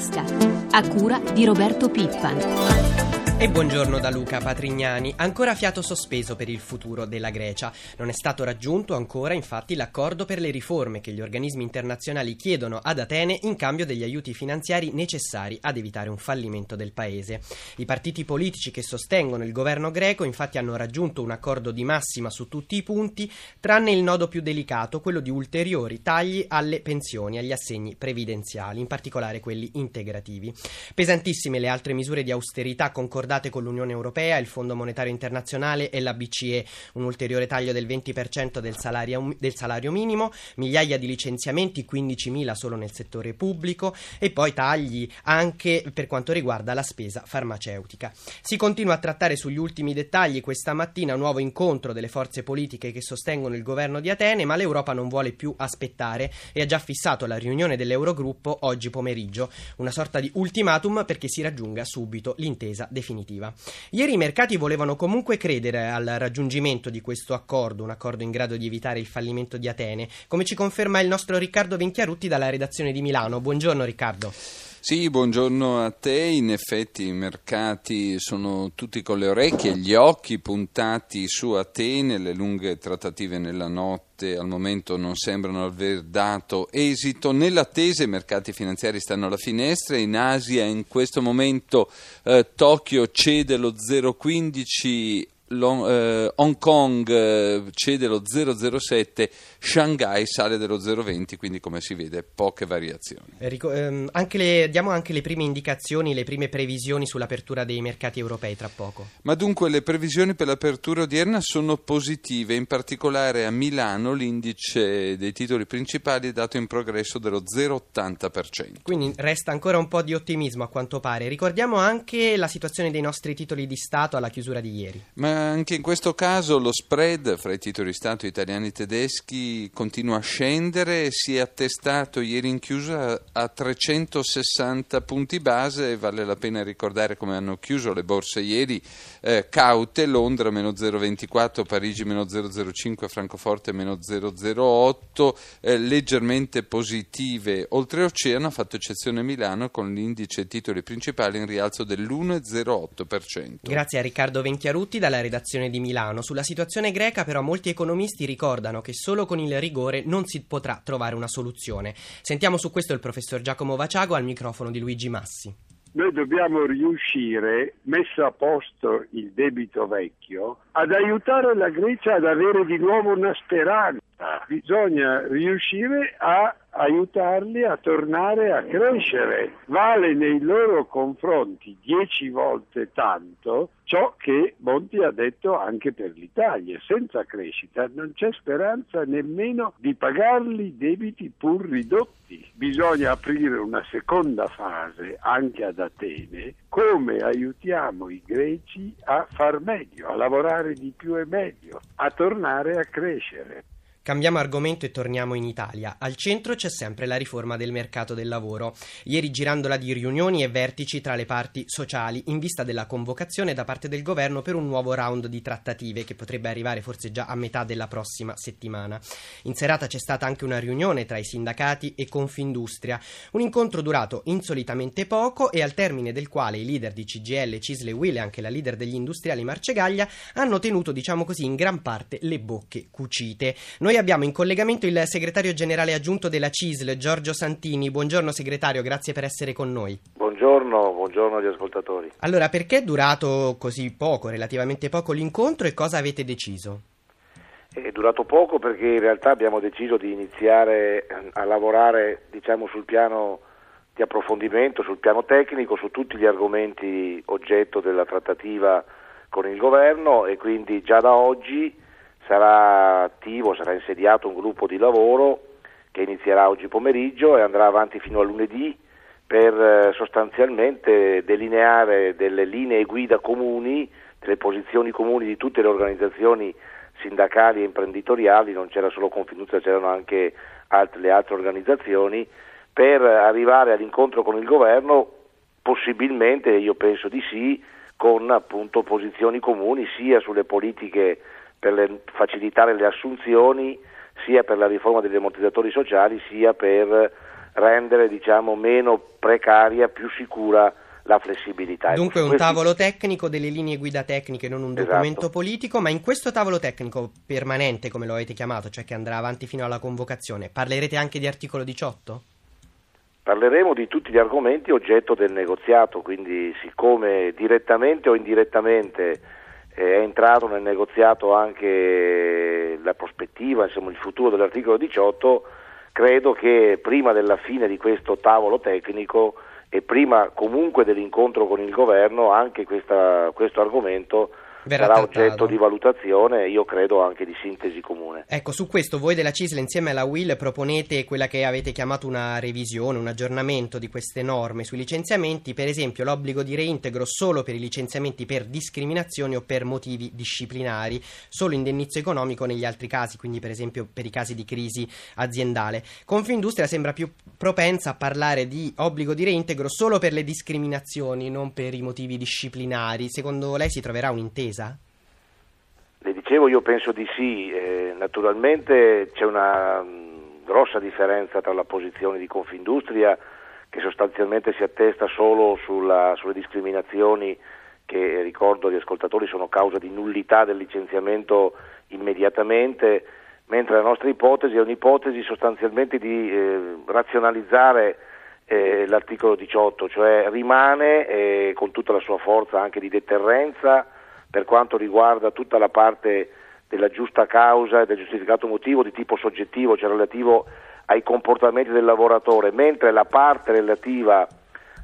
tasca, a cura di Roberto Pippan. E buongiorno da Luca Patrignani. Ancora fiato sospeso per il futuro della Grecia. Non è stato raggiunto ancora, infatti, l'accordo per le riforme che gli organismi internazionali chiedono ad Atene in cambio degli aiuti finanziari necessari ad evitare un fallimento del paese. I partiti politici che sostengono il governo greco, infatti, hanno raggiunto un accordo di massima su tutti i punti, tranne il nodo più delicato, quello di ulteriori tagli alle pensioni, agli assegni previdenziali, in particolare quelli integrativi. Pesantissime le altre misure di austerità concordate accordate con l'Unione Europea, il Fondo Monetario Internazionale e la BCE, un ulteriore taglio del 20% del salario, del salario minimo, migliaia di licenziamenti, 15.000 solo nel settore pubblico e poi tagli anche per quanto riguarda la spesa farmaceutica. Si continua a trattare sugli ultimi dettagli questa mattina un nuovo incontro delle forze politiche che sostengono il governo di Atene, ma l'Europa non vuole più aspettare e ha già fissato la riunione dell'Eurogruppo oggi pomeriggio, una sorta di ultimatum perché si raggiunga subito l'intesa definitiva definitiva. Ieri i mercati volevano comunque credere al raggiungimento di questo accordo, un accordo in grado di evitare il fallimento di Atene, come ci conferma il nostro Riccardo Venchiarutti dalla redazione di Milano. Buongiorno Riccardo. Sì, buongiorno a te. In effetti i mercati sono tutti con le orecchie gli occhi puntati su Atene, le lunghe trattative nella notte al momento non sembrano aver dato esito. Nell'attesa i mercati finanziari stanno alla finestra, in Asia in questo momento eh, Tokyo cede lo 0,15 eh, Hong Kong eh, cede lo 0,07, Shanghai sale dello 0,20, quindi come si vede poche variazioni. Enrico, ehm, anche le, diamo anche le prime indicazioni, le prime previsioni sull'apertura dei mercati europei tra poco. Ma dunque le previsioni per l'apertura odierna sono positive, in particolare a Milano l'indice dei titoli principali è dato in progresso dello 0,80%. Quindi resta ancora un po' di ottimismo a quanto pare. Ricordiamo anche la situazione dei nostri titoli di Stato alla chiusura di ieri. Ma anche in questo caso lo spread fra i titoli di Stato italiani e tedeschi continua a scendere, si è attestato ieri in chiusa a 360 punti base, vale la pena ricordare come hanno chiuso le borse ieri, eh, caute, Londra meno 0,24, Parigi meno 0,05, Francoforte meno 0,08, eh, leggermente positive. Oltreoceano ha fatto eccezione Milano con l'indice titoli principali in rialzo dell'1,08%. Grazie a Riccardo Venchiarutti dalla redazione redazione di Milano. Sulla situazione greca però molti economisti ricordano che solo con il rigore non si potrà trovare una soluzione. Sentiamo su questo il professor Giacomo Vaciago al microfono di Luigi Massi. Noi dobbiamo riuscire, messo a posto il debito vecchio, ad aiutare la Grecia ad avere di nuovo una speranza. Bisogna riuscire a aiutarli a tornare a crescere. Vale nei loro confronti dieci volte tanto ciò che Monti ha detto anche per l'Italia. Senza crescita non c'è speranza nemmeno di pagarli debiti pur ridotti. Bisogna aprire una seconda fase anche ad Atene. Come aiutiamo i greci a far meglio, a lavorare di più e meglio, a tornare a crescere. Cambiamo argomento e torniamo in Italia. Al centro c'è sempre la riforma del mercato del lavoro. Ieri girandola di riunioni e vertici tra le parti sociali in vista della convocazione da parte del governo per un nuovo round di trattative che potrebbe arrivare forse già a metà della prossima settimana. In serata c'è stata anche una riunione tra i sindacati e Confindustria, un incontro durato insolitamente poco e al termine del quale i leader di CGL, Cisle Will e anche la leader degli industriali Marcegaglia hanno tenuto, diciamo così, in gran parte le bocche cucite. Noi noi abbiamo in collegamento il segretario generale aggiunto della CISL, Giorgio Santini. Buongiorno segretario, grazie per essere con noi. Buongiorno, buongiorno agli ascoltatori. Allora, perché è durato così poco, relativamente poco l'incontro e cosa avete deciso? È durato poco perché in realtà abbiamo deciso di iniziare a lavorare diciamo, sul piano di approfondimento, sul piano tecnico, su tutti gli argomenti oggetto della trattativa con il governo e quindi già da oggi sarà attivo, sarà insediato un gruppo di lavoro che inizierà oggi pomeriggio e andrà avanti fino a lunedì per eh, sostanzialmente delineare delle linee guida comuni, delle posizioni comuni di tutte le organizzazioni sindacali e imprenditoriali, non c'era solo Confindustria, c'erano anche altre, le altre organizzazioni, per arrivare all'incontro con il governo, possibilmente, io penso di sì, con appunto posizioni comuni sia sulle politiche per le, facilitare le assunzioni sia per la riforma degli ammortizzatori sociali sia per rendere diciamo, meno precaria, più sicura la flessibilità. Dunque un tavolo tecnico, delle linee guida tecniche, non un documento Esatto. politico, ma in questo tavolo tecnico permanente, come lo avete chiamato, cioè che andrà avanti fino alla convocazione, parlerete anche di articolo 18? Parleremo di tutti gli argomenti oggetto del negoziato, quindi siccome direttamente o indirettamente è entrato nel negoziato anche la prospettiva, insomma il futuro dell'articolo 18, credo che prima della fine di questo tavolo tecnico e prima comunque dell'incontro con il governo anche questa- questo argomento Verrà sarà trattato. oggetto di valutazione e io credo anche di sintesi comune. Ecco, su questo voi della CISL insieme alla WIL proponete quella che avete chiamato una revisione, un aggiornamento di queste norme sui licenziamenti, per esempio l'obbligo di reintegro solo per i licenziamenti per discriminazioni o per motivi disciplinari, solo indennizzo economico negli altri casi, quindi per esempio per i casi di crisi aziendale. Confindustria sembra più propensa a parlare di obbligo di reintegro solo per le discriminazioni, non per i motivi disciplinari. Secondo lei si troverà un'intesa? Le dicevo, io penso di sì, eh, naturalmente c'è una mh, grossa differenza tra la posizione di Confindustria che sostanzialmente si attesta solo sulla- sulle discriminazioni che ricordo agli ascoltatori sono causa di nullità del licenziamento immediatamente, mentre la nostra ipotesi è un'ipotesi sostanzialmente di eh, razionalizzare eh, l'articolo 18, cioè rimane eh, con tutta la sua forza anche di deterrenza per quanto riguarda tutta la parte della giusta causa e del giustificato motivo di tipo soggettivo, cioè relativo ai comportamenti del lavoratore, mentre la parte relativa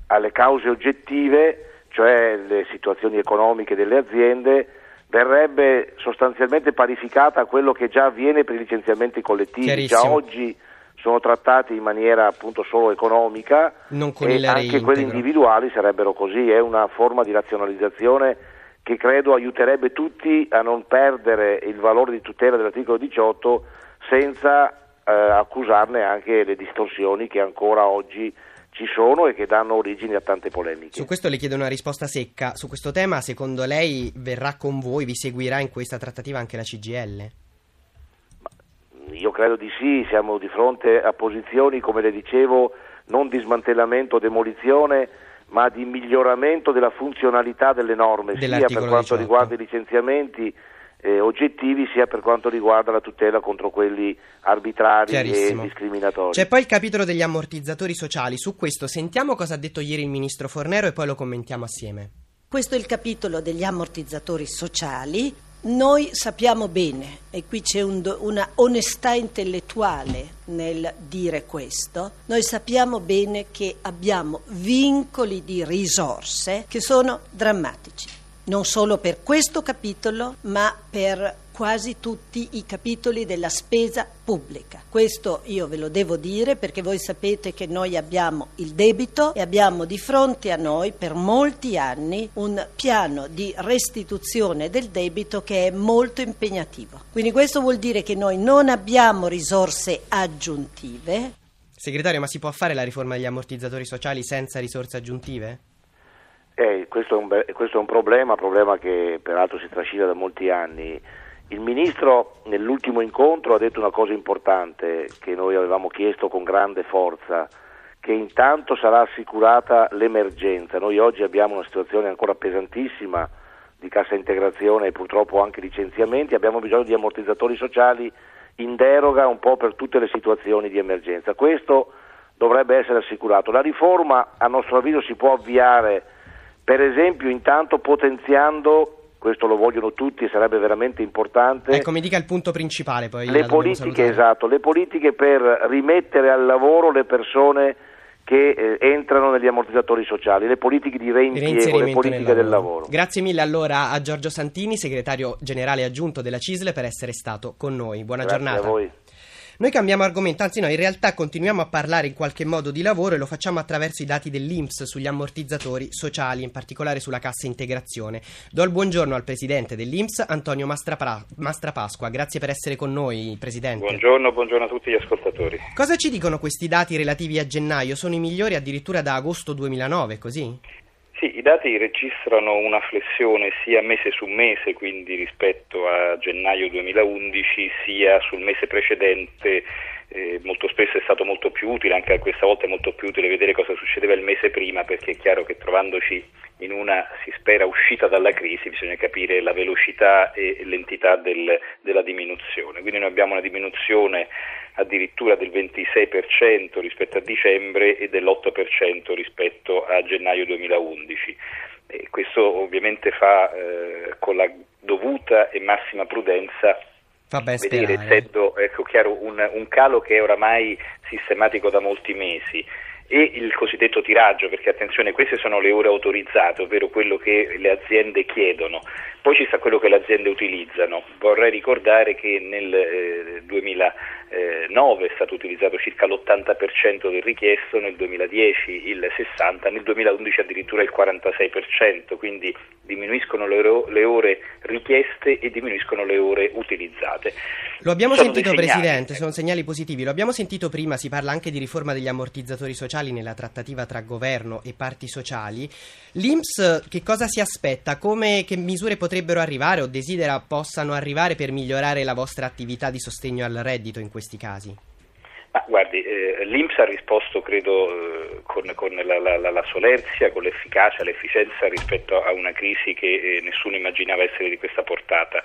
alle cause oggettive, cioè le situazioni economiche delle aziende, verrebbe sostanzialmente parificata a quello che già avviene per i licenziamenti collettivi. Già oggi sono trattati in maniera appunto solo economica e anche quelli individuali sarebbero così, è una forma di razionalizzazione che credo aiuterebbe tutti a non perdere il valore di tutela dell'articolo 18 senza eh, accusarne anche le distorsioni che ancora oggi ci sono e che danno origine a tante polemiche. Su questo le chiedo una risposta secca. Su questo tema, secondo lei, verrà con voi, vi seguirà in questa trattativa anche la CGL? Io credo di sì, siamo di fronte a posizioni, come le dicevo, non di smantellamento o demolizione, ma di miglioramento della funzionalità delle norme, sia per quanto 18. riguarda i licenziamenti eh, oggettivi, sia per quanto riguarda la tutela contro quelli arbitrari e discriminatori. C'è poi il capitolo degli ammortizzatori sociali. Su questo sentiamo cosa ha detto ieri il ministro Fornero e poi lo commentiamo assieme. Questo è il capitolo degli ammortizzatori sociali. Noi sappiamo bene, e qui c'è un una onestà intellettuale nel dire questo, noi sappiamo bene che abbiamo vincoli di risorse che sono drammatici, non solo per questo capitolo, ma per quasi tutti i capitoli della spesa pubblica. Questo io ve lo devo dire perché voi sapete che noi abbiamo il debito e abbiamo di fronte a noi per molti anni un piano di restituzione del debito che è molto impegnativo. Quindi questo vuol dire che noi non abbiamo risorse aggiuntive, Segretario, ma si può fare la riforma degli ammortizzatori sociali senza risorse aggiuntive? Eh, questo, è un, be- questo è un problema, problema che peraltro si trascina da molti anni. Il Ministro nell'ultimo incontro ha detto una cosa importante che noi avevamo chiesto con grande forza, che intanto sarà assicurata l'emergenza. Noi oggi abbiamo una situazione ancora pesantissima di cassa integrazione e purtroppo anche licenziamenti, abbiamo bisogno di ammortizzatori sociali in deroga un po' per tutte le situazioni di emergenza. Questo dovrebbe essere assicurato. La riforma a nostro avviso si può avviare per esempio intanto potenziando, questo lo vogliono tutti sarebbe veramente importante, Ecco, mi dica il punto principale poi. le politiche, esatto, le politiche per rimettere al lavoro le persone che eh, entrano negli ammortizzatori sociali, le politiche di reimpiego, le politiche del lavoro. Grazie mille allora a Giorgio Santini, segretario generale aggiunto della CISL, per essere stato con noi. Buona Grazie giornata. Noi cambiamo argomento, anzi no, in realtà continuiamo a parlare in qualche modo di lavoro e lo facciamo attraverso i dati dell'Inps sugli ammortizzatori sociali, in particolare sulla cassa integrazione. Do il buongiorno al presidente dell'Inps, Antonio Mastrapra- Mastrapasqua. Grazie per essere con noi, presidente. Buongiorno, buongiorno a tutti gli ascoltatori. Cosa ci dicono questi dati relativi a gennaio? Sono i migliori addirittura da agosto 2009, così? Sì, i dati registrano una flessione sia mese su mese, quindi rispetto a gennaio 2011, sia sul mese precedente eh, molto spesso è stato molto più utile, anche questa volta è molto più utile vedere cosa succedeva il mese prima perché è chiaro che trovandoci in una, si spera, uscita dalla crisi bisogna capire la velocità e l'entità del, della diminuzione. Quindi noi abbiamo una diminuzione addirittura del 26% rispetto a dicembre e dell'8% rispetto a gennaio 2011. E questo ovviamente fa eh, con la dovuta e massima prudenza vedere essendo ecco, chiaro, un, un calo che è oramai sistematico da molti mesi e il cosiddetto tiraggio, perché attenzione, queste sono le ore autorizzate, ovvero quello che le aziende chiedono. Poi ci sta quello che le aziende utilizzano. Vorrei ricordare che nel eh, 2009 è stato utilizzato circa l'80% del richiesto, nel 2010 il 60%, nel 2011 addirittura il 46%, quindi diminuiscono le, ore, le ore richieste e diminuiscono le ore utilizzate. Lo abbiamo sono sentito Presidente, sono segnali positivi, lo abbiamo sentito prima, si parla anche di riforma degli ammortizzatori sociali nella trattativa tra governo e parti sociali. L'Inps che cosa si aspetta? Come, che misure potrebbero arrivare o desidera possano arrivare per migliorare la vostra attività di sostegno al reddito in questi casi? Ah, guardi, eh, l'Inps ha risposto, credo, eh, con, con la, la, la, solerzia, con l'efficacia, l'efficienza rispetto a una crisi che eh, nessuno immaginava essere di questa portata.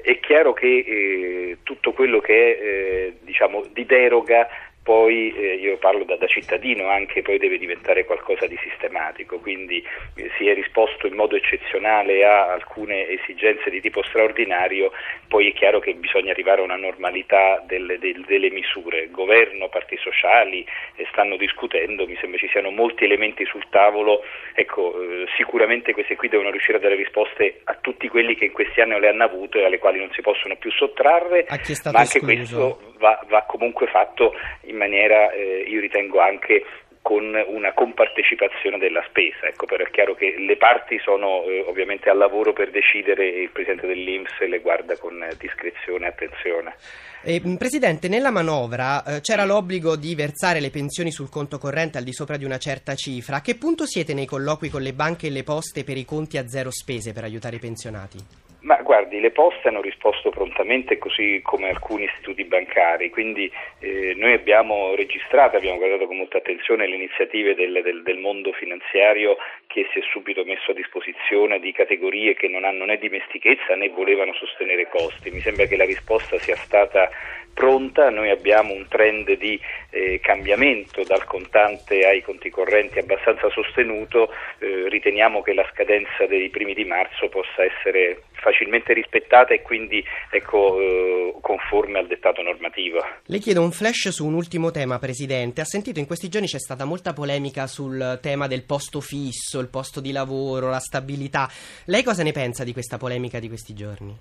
È chiaro che eh, tutto quello che è eh, diciamo, di deroga poi eh, io parlo da, da, cittadino anche, poi deve diventare qualcosa di sistematico, quindi eh, si è risposto in modo eccezionale a alcune esigenze di tipo straordinario, poi è chiaro che bisogna arrivare a una normalità delle, delle, delle misure. Governo, parti sociali eh, stanno discutendo, mi sembra ci siano molti elementi sul tavolo, ecco, eh, sicuramente queste qui devono riuscire a dare risposte a tutti quelli che in questi anni le hanno avute e alle quali non si possono più sottrarre, ma anche escluso. questo va, va comunque fatto in maniera, eh, io ritengo anche con una compartecipazione della spesa. Ecco, però è chiaro che le parti sono eh, ovviamente al lavoro per decidere e il Presidente dell'Inps le guarda con discrezione e attenzione. Eh, Presidente, nella manovra eh, c'era l'obbligo di versare le pensioni sul conto corrente al di sopra di una certa cifra. A che punto siete nei colloqui con le banche e le poste per i conti a zero spese per aiutare i pensionati? Ma guardi, le poste hanno risposto prontamente così come alcuni istituti bancari, quindi eh, noi abbiamo registrato, abbiamo guardato con molta attenzione le iniziative del, del, del, mondo finanziario che si è subito messo a disposizione di categorie che non hanno né dimestichezza né volevano sostenere costi. Mi sembra che la risposta sia stata pronta, noi abbiamo un trend di eh, cambiamento dal contante ai conti correnti abbastanza sostenuto, eh, riteniamo che la scadenza dei primi di marzo possa essere facilmente rispettata e quindi ecco, eh, conforme al dettato normativo. Le chiedo un flash su un ultimo tema, Presidente. Ha sentito in questi giorni c'è stata molta polemica sul tema del posto fisso, il posto di lavoro, la stabilità. Lei cosa ne pensa di questa polemica di questi giorni?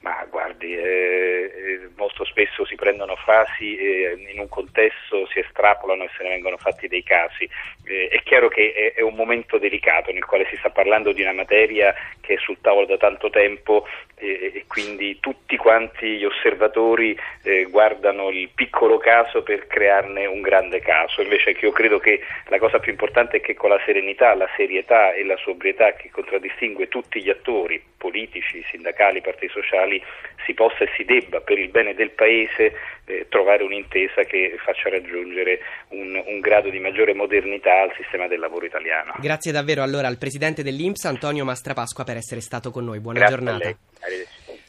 Ma guardi, eh, eh molto spesso si prendono frasi e in un contesto si estrapolano e se ne vengono fatti dei casi. Eh, è chiaro che è, è, un momento delicato nel quale si sta parlando di una materia che è sul tavolo da tanto tempo eh, e quindi tutti quanti gli osservatori eh, guardano il piccolo caso per crearne un grande caso. Invece io credo che la cosa più importante è che con la serenità, la serietà e la sobrietà che contraddistingue tutti gli attori politici, sindacali, partiti sociali si possa e si debba per il bene del Paese eh, trovare un'intesa che faccia raggiungere un, un, grado di maggiore modernità al sistema del lavoro italiano. Grazie davvero allora al Presidente dell'Inps Antonio Mastrapasqua per essere stato con noi. Buona Grazie giornata.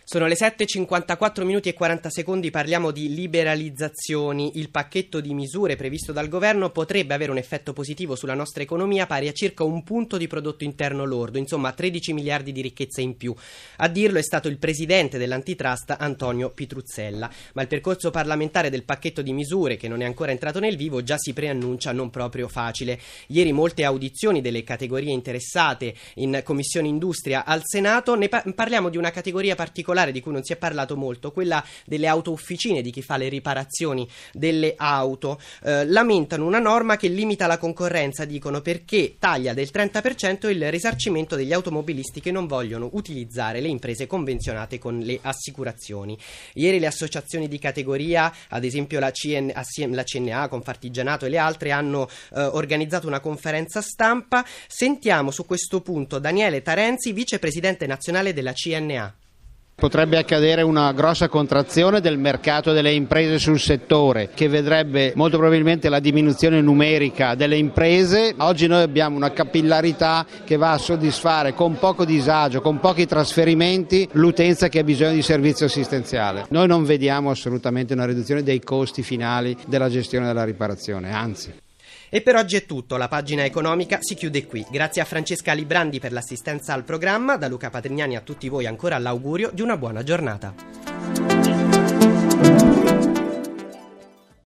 Sono le 7.54 minuti e 40 secondi, parliamo di liberalizzazioni. Il pacchetto di misure previsto dal governo potrebbe avere un effetto positivo sulla nostra economia pari a circa un punto di prodotto interno lordo, insomma 13 miliardi di ricchezza in più. A dirlo è stato il presidente dell'antitrust Antonio Pitruzzella, ma il percorso parlamentare del pacchetto di misure che non è ancora entrato nel vivo già si preannuncia non proprio facile. Ieri molte audizioni delle categorie interessate in Commissione Industria al Senato, ne pa- parliamo di una categoria particolare particolare di cui non si è parlato molto, quella delle auto officine, di chi fa le riparazioni delle auto, eh, lamentano una norma che limita la concorrenza, dicono perché taglia del 30% il risarcimento degli automobilisti che non vogliono utilizzare le imprese convenzionate con le assicurazioni. Ieri le associazioni di categoria, ad esempio la, CN, la CNA, Confartigianato e le altre, hanno eh, organizzato una conferenza stampa. Sentiamo su questo punto Daniele Tarenzi, vicepresidente nazionale della CNA. Potrebbe accadere una grossa contrazione del mercato delle imprese sul settore che vedrebbe molto probabilmente la diminuzione numerica delle imprese. Oggi noi abbiamo una capillarità che va a soddisfare con poco disagio, con pochi trasferimenti l'utenza che ha bisogno di servizio assistenziale. Noi non vediamo assolutamente una riduzione dei costi finali della gestione della riparazione, anzi. E per oggi è tutto, la pagina economica si chiude qui. Grazie a Francesca Librandi per l'assistenza al programma, da Luca Patrignani a tutti voi ancora l'augurio di una buona giornata.